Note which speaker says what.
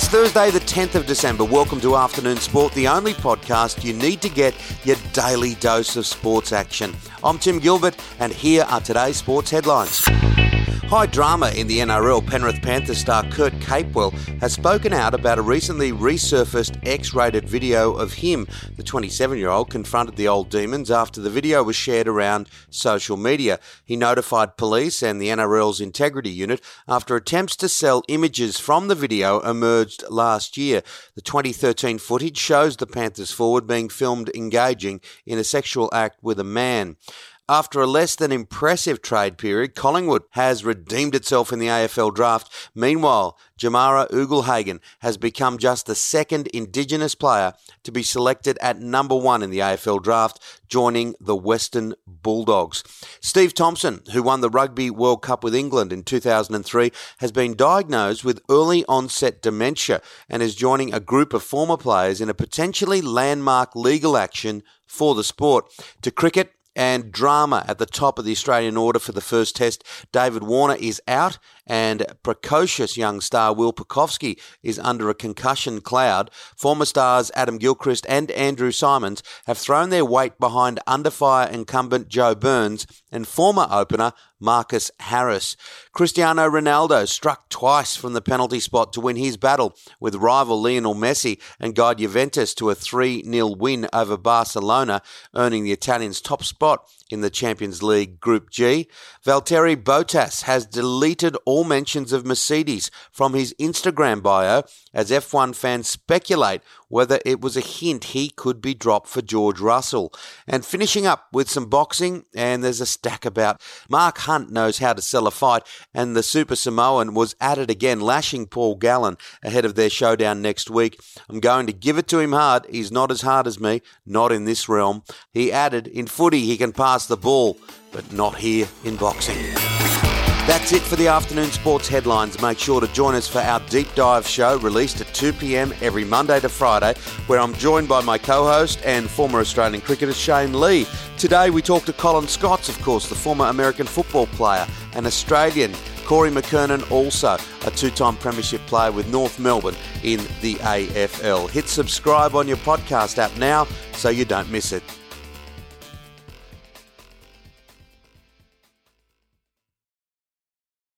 Speaker 1: Thursday, the 10th of December. Welcome to Afternoon Sport, the only podcast you need to get your daily dose of sports action. I'm Tim Gilbert, and here are today's sports headlines. High drama in the NRL, Penrith Panthers star Kurt Capewell has spoken out about a recently resurfaced X rated video of him. The 27 year old confronted the old demons after the video was shared around social media. He notified police and the NRL's integrity unit after attempts to sell images from the video emerged last year. The 2013 footage shows the Panthers forward being filmed engaging in a sexual act with a man. After a less than impressive trade period, Collingwood has redeemed itself in the AFL draft. Meanwhile, Jamarra Ugle-Hagan has become just the second Indigenous player to be selected at number one in the AFL draft, joining the Western Bulldogs. Steve Thompson, who won the Rugby World Cup with England in 2003, has been diagnosed with early onset dementia and is joining a group of former players in a potentially landmark legal action for the sport. To cricket, and drama at the top of the Australian order for the first test. David Warner is out, and precocious young star Will Pucovski is under a concussion cloud. Former stars Adam Gilchrist and Andrew Symonds have thrown their weight behind under fire incumbent Joe Burns and former opener Marcus Harris. Cristiano Ronaldo struck twice from the penalty spot to win his battle with rival Lionel Messi and guide Juventus to a 3 0 win over Barcelona, earning the Italians top spot in the Champions League Group G. Valtteri Bottas has deleted all mentions of Mercedes from his Instagram bio as F1 fans speculate whether it was a hint he could be dropped for George Russell. And finishing up with some boxing, and there's a stack about. Mark Hunt knows how to sell a fight, and the Super Samoan was at it again, lashing Paul Gallen ahead of their showdown next week. I'm going to give it to him hard. He's not as hard as me, not in this realm. He added, in footy, he can pass the ball, but not here in boxing. That's it for the afternoon sports headlines. Make sure to join us for our deep dive show released at 2 p.m. every Monday to Friday, where I'm joined by my co host and former Australian cricketer Shane Lee. Today we talk to Colin Scotts, of course, the former American football player, and Australian. Corey McKernan, also a two time Premiership player with North Melbourne in the AFL. Hit subscribe on your podcast app now so you don't miss it.